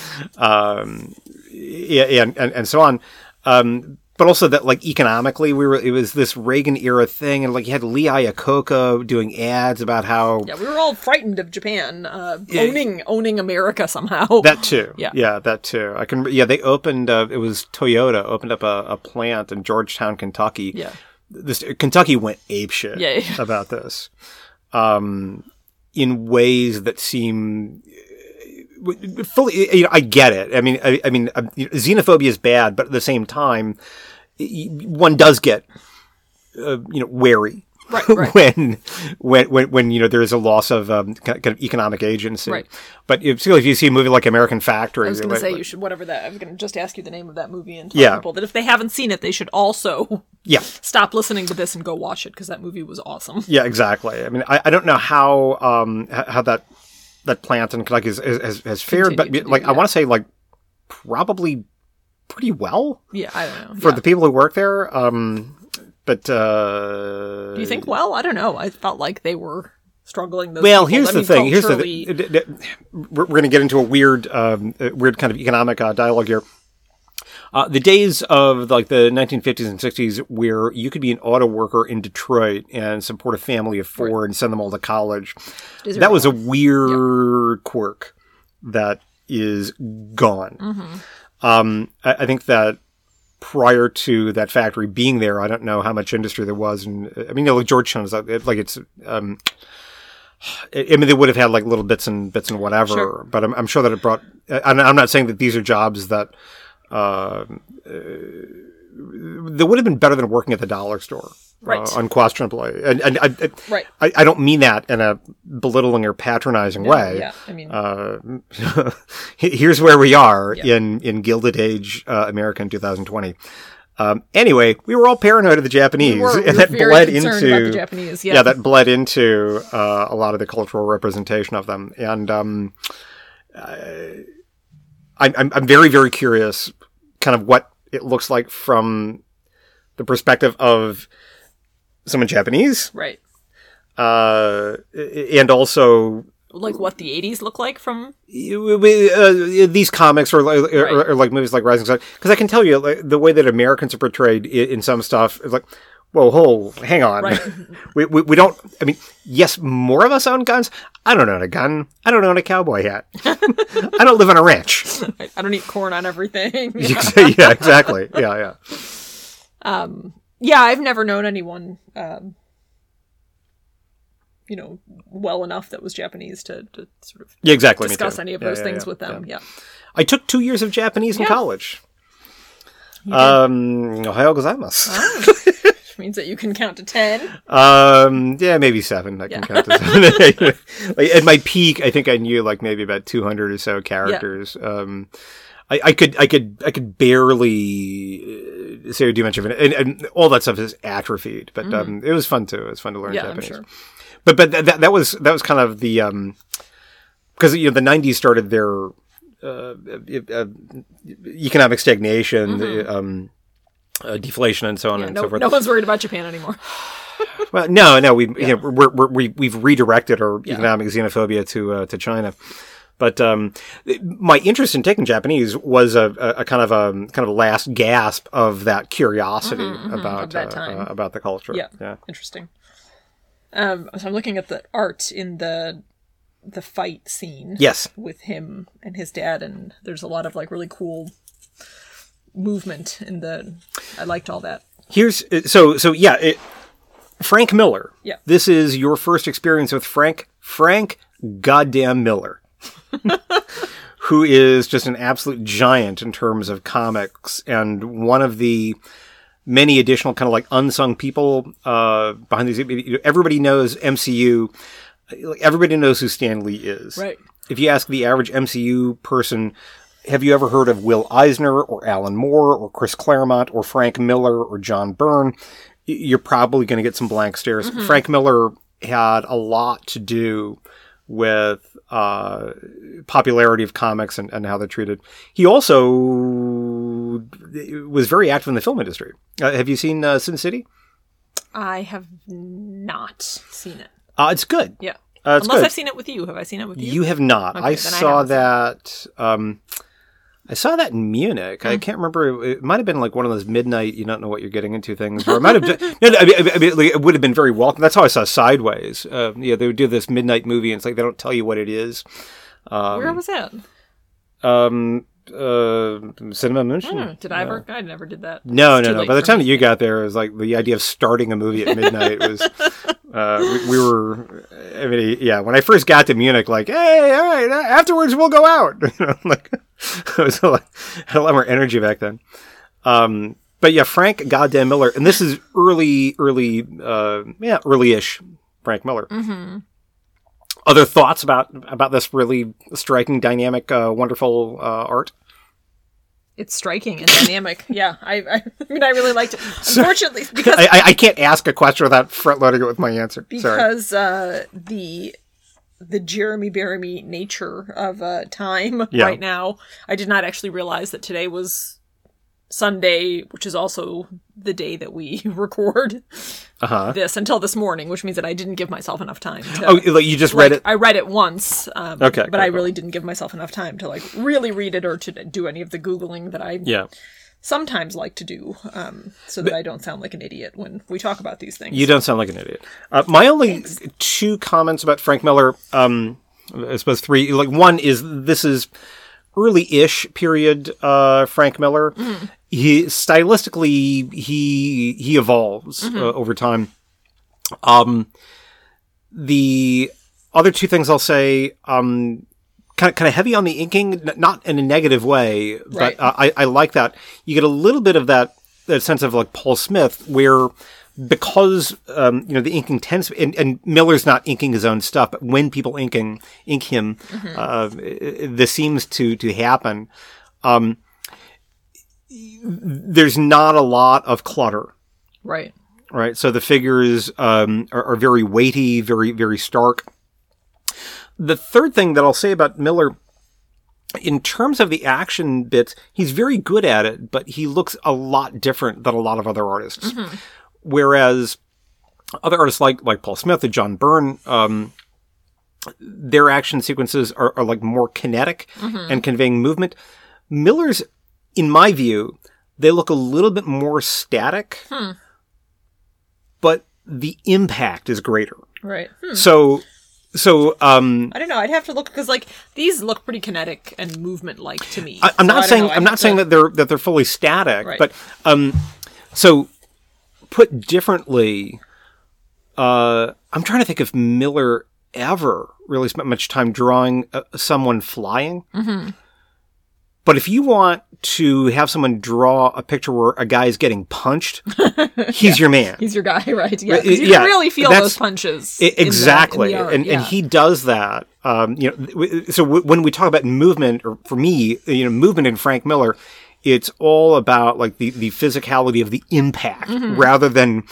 *laughs* um, yeah, and, and and so on. Um, but also that like economically, we were it was this Reagan era thing, and like you had Lee Iacocca doing ads about how Yeah, we were all frightened of Japan uh, owning owning America somehow. *laughs* that too, Yeah. yeah, that too. I can yeah, they opened uh, it was Toyota opened up a, a plant in Georgetown, Kentucky. yeah. this Kentucky went apeshit Yeah, yeah. *laughs* about this, um, in ways that seem uh, fully. You know, I get it. I mean, I, I mean, uh, xenophobia is bad, but at the same time, one does get, uh, you know, wary. Right, *laughs* right. when, when, when, when, you know, there is a loss of um, kind of economic agency. Right. But if, if you see a movie like American Factory, I was going to like- say you should whatever that. I was going to just ask you the name of that movie and tell Yeah. people that if they haven't seen it, they should also *laughs* yeah, *laughs* stop listening to this and go watch it because that movie was awesome. Yeah, exactly. I mean, I, I don't know how um how that that plant in Kentucky has has, has fared, but Continued do, like I yeah. want to say like probably pretty well Yeah, I don't know. for Yeah. the people who work there. Um, but uh, Do you think? Well, I don't know. I felt like they were struggling. Those Well, people. here's I the mean, thing. Here's the th- we're, going to get into a weird, um, weird kind of economic uh, dialogue here. Uh, the days of like the 1950s and 60s, where you could be an auto worker in Detroit and support a family of four and send them all to college, that was a weird quirk that is gone. Mm-hmm. Um, I, I think that prior to that factory being there, I don't know how much industry there was, and I mean, you know, like Georgetown is like like it's. Um, I mean, they would have had like little bits and bits and whatever, Sure. but I'm, I'm sure that it brought. I'm, I'm not saying that these are jobs that uh, uh, that would have been better than working at the dollar store, Right. Uh, unquestionably. And, and I, I, Right. I, I don't mean that in a belittling or patronizing way. Yeah, I mean, Uh, *laughs* here's where we are Yeah. in in Gilded Age uh, America in 2020. Um, anyway, we were all paranoid of the Japanese, we were, we and that bled into Japanese. Yeah, yeah. that bled into uh, a lot of the cultural representation of them. And um, I, I'm I'm very very curious, kind of what it looks like from the perspective of someone Japanese, right. uh, and also Like what the '80s look like from uh, these comics or, like- or, Right. or like movies like Rising Sun, because I can tell you like, the way that Americans are portrayed in, in some stuff is like, whoa, whoa, hang on. Right. *laughs* *laughs* we, we, we don't, I mean, yes, more of us own guns. I don't own a gun. I don't own a cowboy hat. *laughs* I don't live on a ranch. I, don't eat corn on everything. yeah, exactly. Yeah, yeah. Yeah, I've never known anyone, um, you know, well enough that was Japanese to, to sort of Yeah, exactly. discuss any of Yeah, those yeah, things with them. Yeah. I took two years of Japanese in college. Um, ohayou gozaimasu. *laughs* Which means that you can count to 10. Um, yeah, maybe seven. I can count to seven. *laughs* *laughs* like, at my peak, I think I knew like maybe about two hundred or so characters. Um, I, I could, I could, I could barely uh, or do much of it, and, and all that stuff is atrophied. But um, it was fun too. It was fun to learn Mm-hmm. Yeah, I'm Japanese. sure. But but that, that, was that was kind of the um, because you know the '90s started their uh, uh, economic stagnation. Um, uh, deflation and so on Mm-hmm. Yeah, and no, so forth. no one's worried about Japan anymore. *sighs* Well, no, no, we you know, we're, we're, we we've redirected our economic xenophobia to uh, to China. But um, my interest in taking Japanese was a, a, kind of a kind of a last gasp of that curiosity about Mm-hmm, of that uh, uh, about the culture. Yeah. yeah. Interesting. Um, so I'm looking at the art in the the fight scene. Yes. With him and his dad, and there's a lot of like really cool movement in the. I liked all that. Here's so so yeah. It, Frank Miller. Yeah. This is your first experience with Frank Frank goddamn Miller. *laughs* who is just an absolute giant in terms of comics and one of the many additional kind of like unsung people uh, behind these. Everybody knows MCU. Like everybody knows who Stan Lee is. Right. If you ask the average MCU person, have you ever heard of Will Eisner or Alan Moore or Chris Claremont or Frank Miller or John Byrne? You're probably going to get some blank stares. Frank Miller had a lot to do with uh, popularity of comics and, and how they're treated. He also was very active in the film industry. Uh, have you seen uh, Sin City? I have not seen it. Uh, it's good. Yeah. Uh, Unless good. I've seen it with you. Have I seen it with you? You have not. Okay, I then I saw that. Um, I saw that in Munich. Hmm. I can't remember. It might have been like one of those midnight. You don't know what you're getting into things. Or it might have. *laughs* No, no, I mean, I mean, like, it would have been very welcome. That's how I saw Sideways. Uh, yeah, they would do this midnight movie, and it's like they don't tell you what it is. Where was that? Um, uh, Cinema München. Hmm, Did I ever? I never did that. No, no, no. By the time me. that you got there, it was like the idea of starting a movie at midnight *laughs* was. Uh, we, we were, I mean, yeah. When I first got to Munich, like, hey, all right, uh, afterwards we'll go out. *laughs* you know, like, *laughs* I was like, had a lot more energy back then. Um, but yeah, Frank Goddamn Miller, and this is early, early, uh, yeah, early-ish Frank Miller. Mm-hmm. Other thoughts about about this really striking, dynamic, uh, wonderful uh, art? It's striking and dynamic. *laughs* yeah, I, I, I mean, I really liked it. *laughs* Unfortunately, because I, I, I can't ask a question without front loading it with my answer. Sorry. because uh, the the Jeremy Bearimy nature of uh, time *laughs* Yeah. right now, I did not actually realize that today was Sunday, which is also the day that we *laughs* record Uh huh. this until this morning, which means that I didn't give myself enough time. To, Oh, like you just read it? I read it once, um, Okay, but I really didn't give myself enough time to like really read it or to do any of the googling that I Yeah. Sometimes like to do, um, so that I don't sound like an idiot when we talk about these things. You don't sound like an idiot. Uh, my only two comments about Frank Miller, um, I suppose three. Like one is this is early-ish period uh, Frank Miller. He stylistically he he evolves uh, over time. Um, the other two things I'll say. Um, kind of, kind of heavy on the inking, n- not in a negative way, but Right. uh, I, I like that. You get a little bit of that, that sense of like Paul Smith, where because um, you know the inking tends, and, and Miller's not inking his own stuff, but when people inking ink him, uh, i- i- this seems to to happen. Um, there's not a lot of clutter right. right? So the figures um, are, are very weighty, very very stark. The third thing that I'll say about Miller, in terms of the action bits, he's very good at it, but he looks a lot different than a lot of other artists. Whereas other artists like like Paul Smith and John Byrne, um, their action sequences are, are like more kinetic and conveying movement. Miller's, in my view, they look a little bit more static but the impact is greater. Right. Hmm. So, so um, I don't know. I'd have to look because like these look pretty kinetic and movement like to me. I, I'm So not saying. I'm not saying that they're that they're fully static, Right. but um, so put differently, uh, I'm trying to think if Miller ever really spent much time drawing uh, someone flying. Mm-hmm. But if you want to have someone draw a picture where a guy is getting punched, *laughs* he's your man. he's your guy, *laughs* right? Yeah, you yeah, can really feel those punches. I- in the- exactly, the and yeah. and he does that. Um, you know, so w- when we talk about movement, or for me, you know, movement in Frank Miller, it's all about like the the physicality of the impact rather than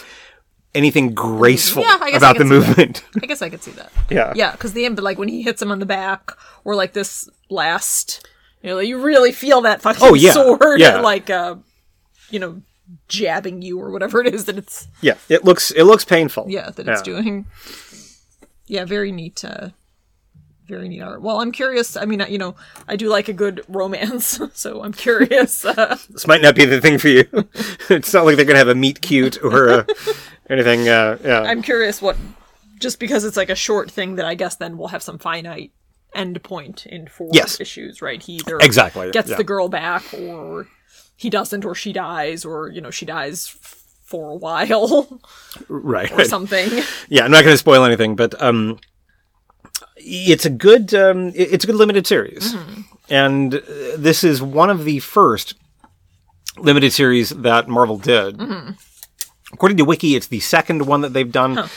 anything graceful Mm-hmm. Yeah, I guess I about the that. movement. I guess I could see that. *laughs* yeah, Yeah, because the but like when he hits him on the back, or like this last, you know, you really feel that fucking Oh, yeah, sword, yeah. like uh, you know, jabbing you or whatever it is that it's yeah. It looks it looks painful. yeah that it's Yeah. doing. Yeah, very neat. Uh, very neat art. Well, I'm curious. I mean, you know, I do like a good romance, *laughs* so I'm curious. Uh, This might not be the thing for you. *laughs* it's not like they're gonna have a meet cute or uh, anything. Uh, yeah, I'm curious what, just because it's like a short thing that I guess then we'll have some finite end point in four Yes. issues, right? He either Exactly, gets yeah. the girl back, or he doesn't, or she dies, or you know she dies for a while *laughs* right. or something. *laughs* yeah, I'm not going to spoil anything, but um, it's a good um, it's a good limited series, Mm-hmm. and uh, this is one of the first limited series that Marvel did. Mm-hmm. According to Wiki, it's the second one that they've done.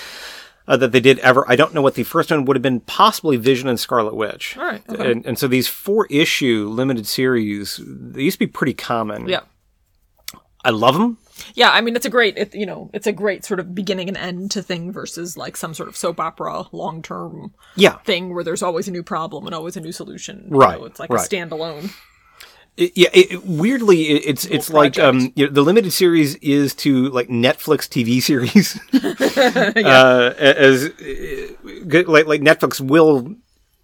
Uh, that they did ever. I don't know what the first one would have been. Possibly Vision and Scarlet Witch. All right, okay. And, and so these four issue limited series, they used to be pretty common. Yeah. I love them. Yeah, I mean it's a great, it, you know, it's a great sort of beginning and end to thing versus like some sort of soap opera long term Yeah. thing where there's always a new problem and always a new solution. Right, it's like right. a standalone. It, yeah, it, weirdly, it, it's it's like um, you know, the limited series is to like Netflix TV *laughs* series, *laughs* uh, as uh, like like Netflix will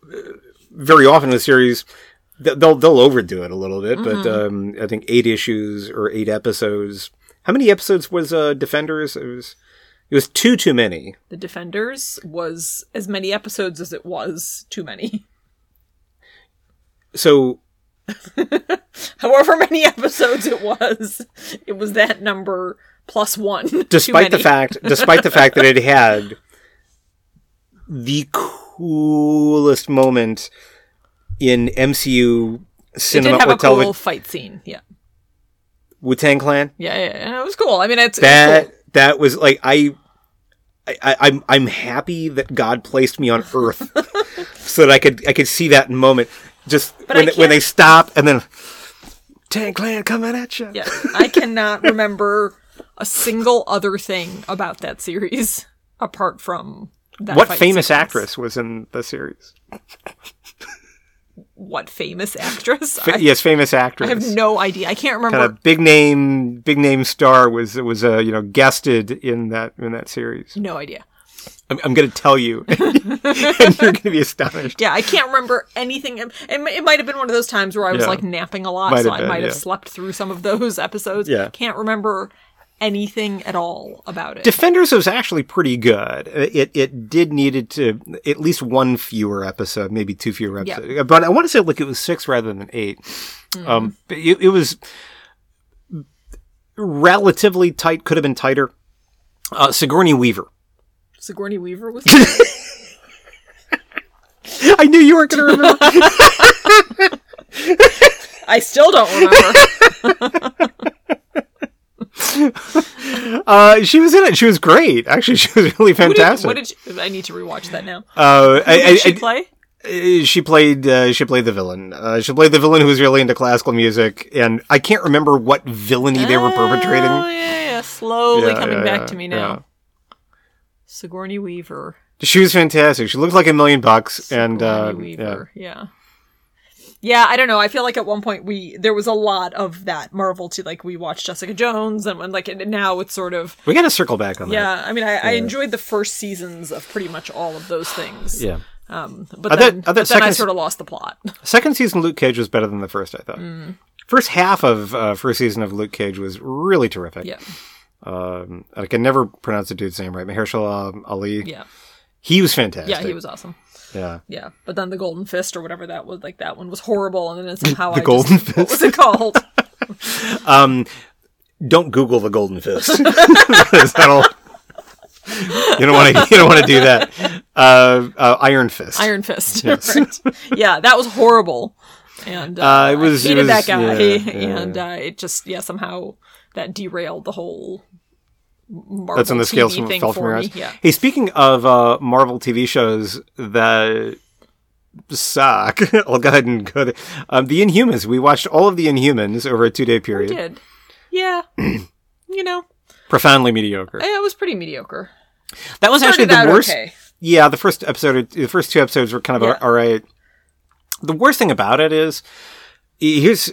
uh, very often in the series they'll they'll overdo it a little bit, but um, I think eight issues or eight episodes. How many episodes was uh, Defenders? It was it was two too many. The Defenders was as many episodes as it was too many. So *laughs* However many episodes it was, it was that number plus one. *laughs* despite the fact despite the fact that it had the coolest moment in MCU it cinema did have a television cool fight scene. Yeah, Wu Tang Clan. yeah, yeah, yeah. It was cool. I mean, it's, it's That cool. that was like I, I I I'm I'm happy that God placed me on Earth *laughs* so that I could I could see that moment just But when they, when they stop and then Tang Clan coming at you. Yeah, I cannot *laughs* remember a single other thing about that series apart from that. What famous sequence. actress was in the series? What famous actress? Fa- I, yes, famous actress. I have no idea. I can't remember. kind of big name big name star was was uh, you know guested in that in that series. No idea. I'm, I'm going to tell you, *laughs* and you're going to be astonished. Yeah, I can't remember anything. It, it might have been one of those times where I was Yeah. like napping a lot, Might so I been, might have slept through some of those episodes. Yeah. Can't remember anything at all about it. Defenders was actually pretty good. It it did needed to at least one fewer episode, maybe two fewer Yeah. episodes. But I want to say like it was six rather than 8 Um, but it, it was relatively tight. Could have been tighter. Uh, Sigourney Weaver. Sigourney Weaver was. *laughs* I knew you weren't going to remember. I still don't remember. *laughs* uh, she was in it. She was great. Actually, she was really Who did- fantastic. what did she, I need to rewatch that now? Uh, I, Who I, did she I- play? Uh, she played uh, she played the villain. Uh, she played the villain who was really into classical music, and I can't remember what villainy they were perpetrating. Oh yeah, yeah. Slowly Yeah, coming yeah, back to me now. Yeah. Sigourney Weaver. She was fantastic. She looked like a million bucks, and uh, Sigourney yeah. Weaver. Yeah. Yeah, I don't know. I feel like at one point we there was a lot of that Marvel too. Like we watched Jessica Jones, and, and like and now it's sort of we got to circle back on that. yeah. I mean, I, I enjoyed the first seasons of pretty much all of those things. Yeah. Um, but I then, I but then I sort of lost the plot. *laughs* Second season Luke Cage was better than the first. I thought. Mm. First half of uh, first season of Luke Cage was really terrific. yeah. Um, I can never pronounce the dude's name right. Mahershala Ali. Yeah. He was fantastic. Yeah, he was awesome. Yeah. Yeah. But then the Golden Fist or whatever that was, like that one was horrible. And then somehow The I Golden just, What was it called? *laughs* Don't Google the Golden Fist. *laughs* *laughs* that'll- you don't want to. You don't want to do that. Uh, uh, Iron Fist. Iron Fist. right. Yeah, that was horrible. And uh, Uh, it was- I it hated that guy. yeah, yeah. and uh, it just, yeah, somehow that derailed the whole Marvel That's on the TV scales from thing fell from your eyes. Yeah. Hey, speaking of uh, Marvel TV shows that suck, *laughs* I'll go ahead and go. To, um, the Inhumans. We watched all of the Inhumans over a two-day period. did. Yeah. *clears throat* you know, Profoundly mediocre. yeah, it was pretty mediocre. That was actually the worst. okay. Yeah, the first episode, the first two episodes were kind of Yeah. all right. The worst thing about it is, here's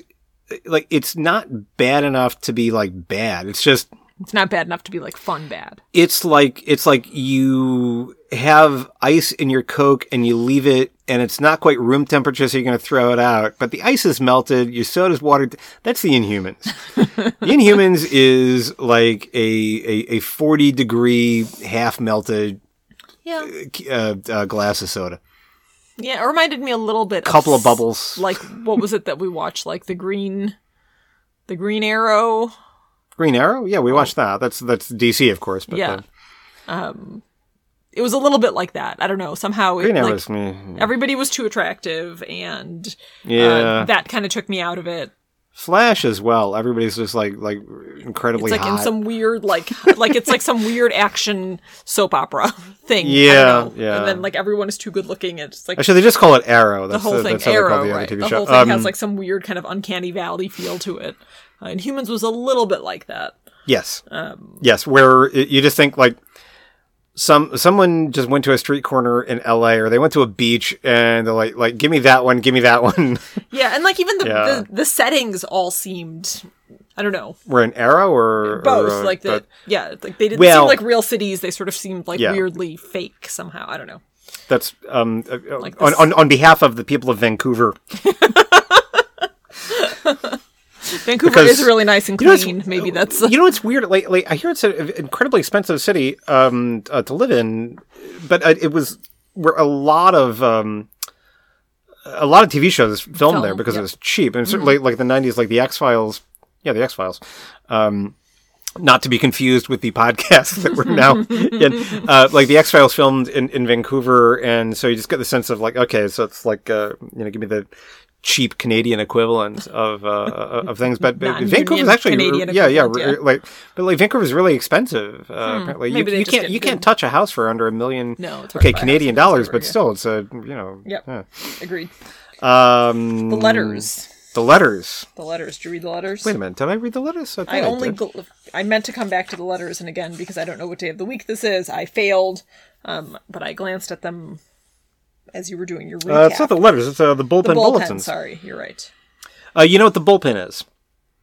like it's not bad enough to be like bad. It's just It's not bad enough to be like fun bad. it's like it's like you have ice in your coke and you leave it and it's not quite room temperature so you're going to throw it out but the ice is melted your soda's watered that's the inhumans *laughs* the inhumans is like a, a, a 40 degree half melted Yeah. uh, uh, glass of soda Yeah, it reminded me a little bit couple of s- bubbles Like what was it that we watched? Like the green the Green Arrow. Green arrow yeah we watched that that's that's dc of course but Yeah. the Um it was a little bit like that. I don't know. Somehow it, like, me everybody was too attractive and uh, yeah that kind of took me out of it. flash as well everybody's just like like incredibly It's like hot in some weird like like it's like some weird action soap opera *laughs* thing. I don't Yeah, know. yeah. And then like everyone is too good looking. It's like Actually, they just call it Arrow. the That's whole thing that's how they call arrow, the right? The whole thing Um, has like some weird kind of uncanny valley feel to it. Uh, Inhumans was a little bit like that. yes, Um, yes, where it, you just think like some someone just went to a street corner in L.A. or they went to a beach and they're like, like, give me that one, give me that one. *laughs* Yeah, and like even the Yeah. the, the settings all seemed, I don't know, We're an era or both or, uh, like the but yeah, like they didn't Well- seem like real cities. They sort of seemed like Yeah. weirdly fake somehow. I don't know. That's um uh, Like on, on on behalf of the people of Vancouver. *laughs* *laughs* Vancouver Because- is really nice and You know, clean. Maybe that's you know it's weird? Like, like I hear it's an incredibly expensive city um, uh, to live in, but uh, it was where a lot of um, a lot of TV shows filmed there because yeah. it was cheap, and certainly like the '90s, like the X Files, yeah, the X Files. Um, not to be confused with the podcast that we're now *laughs* in. Uh, like the X Files filmed in, in Vancouver, and so you just get the sense of like, okay, so it's like, uh, you know, give me the cheap Canadian equivalent of uh, of things. But, *laughs* but Non-union Vancouver's actually, Canadian yeah, yeah, yeah. like, but like Vancouver's really expensive. Uh, apparently, you, Maybe they you can't you can't touch a house for under a million. No, okay, to buy a Canadian dollars, but Vancouver, still, it's a you know, Yep. yeah. agreed. Um, The letters, the letters. the letters. Did you read the letters? Wait a minute, did I read the letters? thought I only did. gl- I meant to come back to the letters, and again because I don't know what day of the week this is, I failed. Um, but I glanced at them as you were doing your recap. Uh, it's not the letters. It's uh, the bullpen, The bullpen. bulletins. Sorry, you're right. Uh, you know what the bullpen is?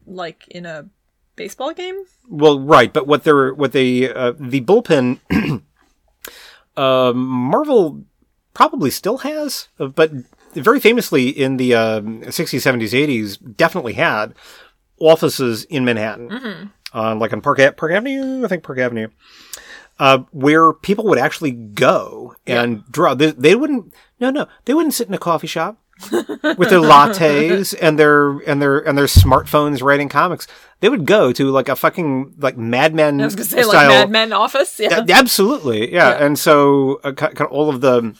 Like in a baseball game. Well, right, but what they're what they uh, the bullpen, *clears throat* uh, Marvel probably still has, uh, but very famously in the um, 60s, 70s, 80s, definitely had offices in Manhattan, on like on Park, Park Avenue, I think Park Avenue, uh, where people would actually go and draw. They, they wouldn't. No, no, they wouldn't sit in a coffee shop *laughs* with their lattes and their and their and their smartphones writing comics. They would go to like a fucking like Mad Men I was gonna say style. like Mad Men Office. Yeah. A- Absolutely, yeah. Yeah. And so, uh, kind of all of the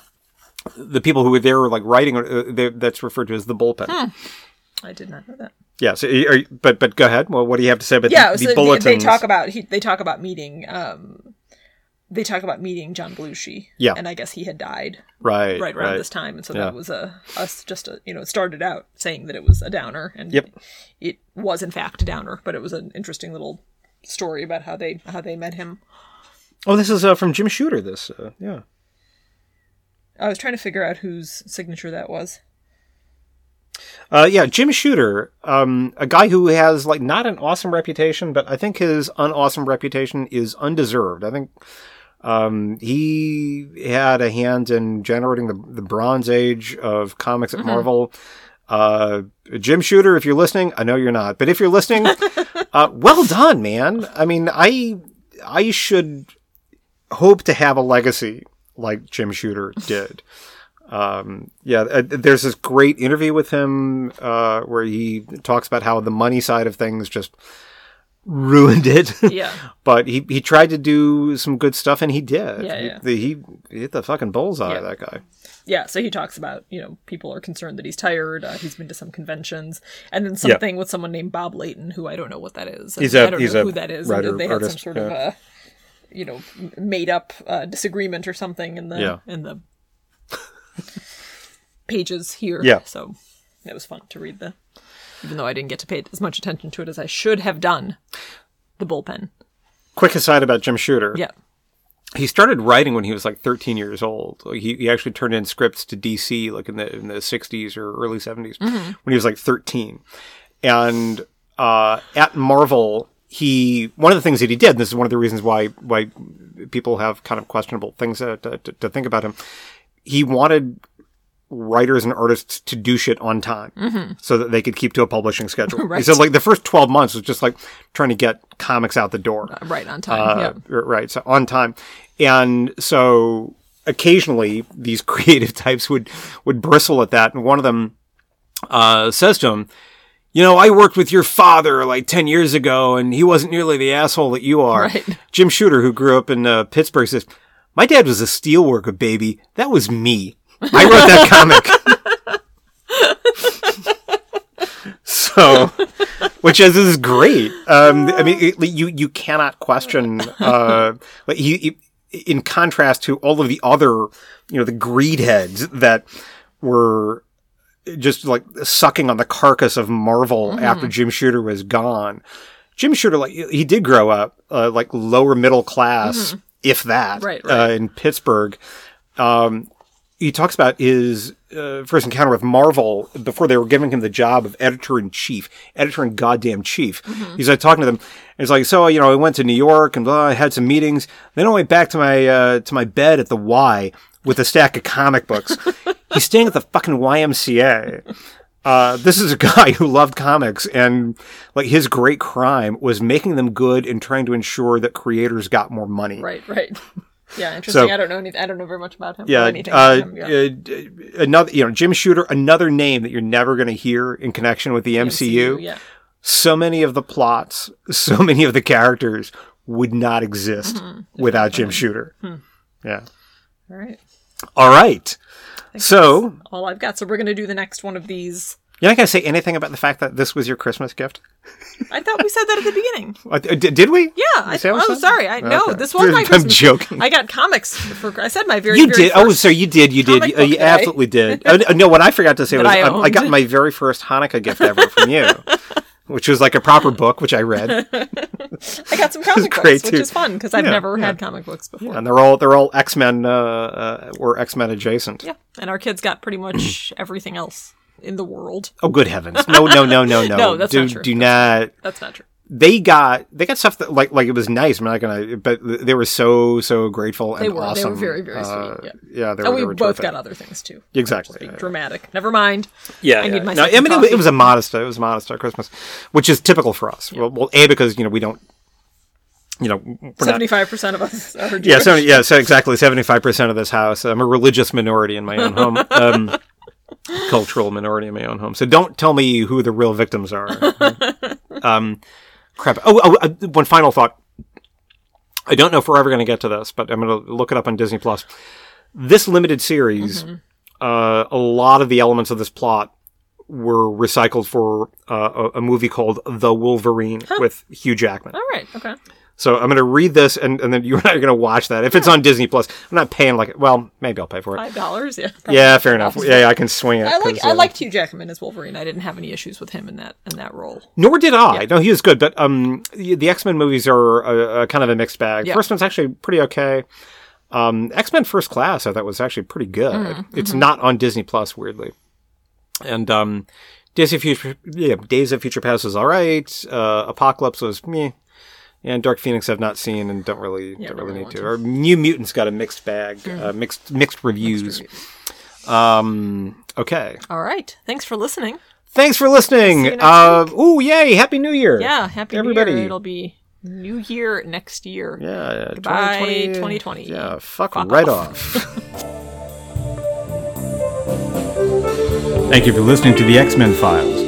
the people who were there were like writing. Uh, they, that's referred to as the bullpen. Hmm. I did not know that. Yeah. So, you- but but go ahead. Well, what do you have to say about Yeah, the, so the they, bulletins? they talk about he, they talk about meeting. Um, they talk about meeting John Belushi. Yeah. and I guess he had died right, right around this time, and so Yeah. that was a us just a you know it started out saying that it was a downer, and Yep. it was in fact a downer, but it was an interesting little story about how they how they met him. Oh, this is uh, from Jim Shooter. This, uh, yeah. I was trying to figure out whose signature that was. Uh, yeah, Jim Shooter, um, a guy who has like not an awesome reputation, but I think his unawesome reputation is undeserved. I think um, he had a hand in generating the, the Bronze Age of comics at Marvel. Uh, Jim Shooter, if you're listening, I know you're not, but if you're listening, *laughs* uh, well done, man. I mean, I I should hope to have a legacy like Jim Shooter did. Um, yeah, uh, there's this great interview with him uh, where he talks about how the money side of things just ruined it. Yeah. *laughs* but he, he tried to do some good stuff and he did. Yeah, yeah. He, he, he hit the fucking bullseye, Yeah. that guy. Yeah, so he talks about, you know, people are concerned that he's tired. Uh, he's been to some conventions. And then something with someone named Bob Layton, who I don't know what that is. He's a- I don't he's know a who that is. writer, and they had artist, some sort of yeah. a, you know, made up uh, disagreement or something in the Yeah. in the *laughs* pages here. Yeah. So it was fun to read the, even though I didn't get to pay as much attention to it as I should have done. The bullpen. Quick aside about Jim Shooter. Yeah. he started writing when he was like 13 years old. Like, he, he actually turned in scripts to DC like in the in the 60s or early 70s when he was like 13. And uh, at Marvel, he one of the things that he did, and this is one of the reasons why why people have kind of questionable things to, to, to think about him. He wanted writers and artists to do shit on time so that they could keep to a publishing schedule. He *laughs* Right. said like the first 12 months was just like trying to get comics out the door. Right on time. Uh, yeah. Right. So on time. And so occasionally these *laughs* creative types would, would bristle at that. And one of them, uh, says to him, you know, I worked with your father like 10 years ago and he wasn't nearly the asshole that you are. Right. Jim Shooter, who grew up in uh, Pittsburgh says, my dad was a steelworker baby. That was me. I wrote that *laughs* comic. so, which is, is great. Um, I mean, it, you you cannot question. Uh, like he, he- in contrast to all of the other, you know, the greed heads that were just like sucking on the carcass of Marvel after Jim Shooter was gone. Jim Shooter, like he did grow up uh, like lower middle class, if that, Right, Uh, in Pittsburgh. Um, he talks about his uh, first encounter with Marvel before they were giving him the job of editor in chief, editor in goddamn chief. He's like talking to them. And it's like, so you know, I went to New York and blah, I had some meetings. Then I went back to my uh, to my bed at the Y with a stack of comic books. *laughs* He's staying at the fucking YMCA. Uh, this is a guy who loved comics and like his great crime was making them good and trying to ensure that creators got more money. Right, right. Yeah, interesting. So- I don't know anything. I don't know very much about him. or Yeah, anything uh, him. Yeah. uh, another you know Jim Shooter, another name that you're never going to hear in connection with the MCU. Yeah. So many of the plots, *laughs* so many of the characters would not exist Mm-hmm. without Jim Shooter. Hmm. Yeah. All right. All right. So All I've got. So we're gonna do the next one of these. You're not going to say anything about the fact that this was your Christmas gift? I thought we said that at the beginning. *laughs* Uh, Did, did we? Yeah. I, oh, said? sorry. I no. Okay. This was *laughs* my I'm joking. I got comics for. I said my very. You very did. Oh, first- so you did. You did. You, book you I- absolutely did. Uh, no, what I forgot to say was I I got my very first Hanukkah gift ever from you, *laughs* which was like a proper book, which I read. I got some comic books, which is fun because I've Yeah, never yeah. had comic books before. and they're all they're all X Men uh, uh, or X Men adjacent. Yeah, and our kids got pretty much *clears throat* everything else in the world. Oh, good heavens! No, no, no, no, *laughs* no. No, that's do, not true. Do not. That's not true. They got they got stuff that like like it was nice. I'm not gonna, but they were so so grateful and They were. They were awesome. very, very sweet, Uh, yeah. yeah, they And were, we they were both terrific. got other things too. exactly. Being dramatic. Never mind. Yeah, I yeah. need my No, I mean, it, was- it was a modest. It was a modest uh, Christmas, which is typical for us. Well, well, a because you know we don't, you know. Seventy-five percent of us are Jewish. Yeah, so, yeah, so exactly seventy five percent of this house. I'm a religious minority in my own home, *laughs* um, cultural minority in my own home. So don't tell me who the real victims are. *laughs* um, crap. Oh, oh uh, one final thought. I don't know if we're ever going to get to this, but I'm going to look it up on Disney Plus. This limited series, uh, a lot of the elements of this plot were recycled for uh, a, a movie called The Wolverine with Hugh Jackman. All right. Okay. So I'm going to read this, and, and then you and I are going to watch that. If it's on Disney Plus, I'm not paying like well, maybe I'll pay for it. Five dollars. Yeah. Yeah, fair enough. *laughs* Yeah, yeah, I can swing it. I like 'cause, I uh, liked Hugh Jackman as Wolverine. I didn't have any issues with him in that in that role. Nor did I. No, he was good, but um, the, the X Men movies are a, a kind of a mixed bag. Yeah. First one's actually pretty okay. Um, X Men First Class, I thought was actually pretty good. Mm-hmm. It's not on Disney Plus, weirdly. And um, Days of Future, yeah, Days of Future Past was all right. Uh, Apocalypse was meh. And Dark Phoenix I've not seen and don't really Yeah, don't don't really really need to. to. Or New Mutants got a mixed bag, uh, mixed mixed reviews. Um, okay. All right. Thanks for listening. Thanks for listening. you Uh, ooh, yay! Happy New Year. Yeah. Happy Everybody. New Year. It'll be New Year next year. Yeah. yeah, Goodbye, 2020. 2020. Yeah. Fuck, Fuck right off. off. *laughs* Thank you for listening to the X Men Files.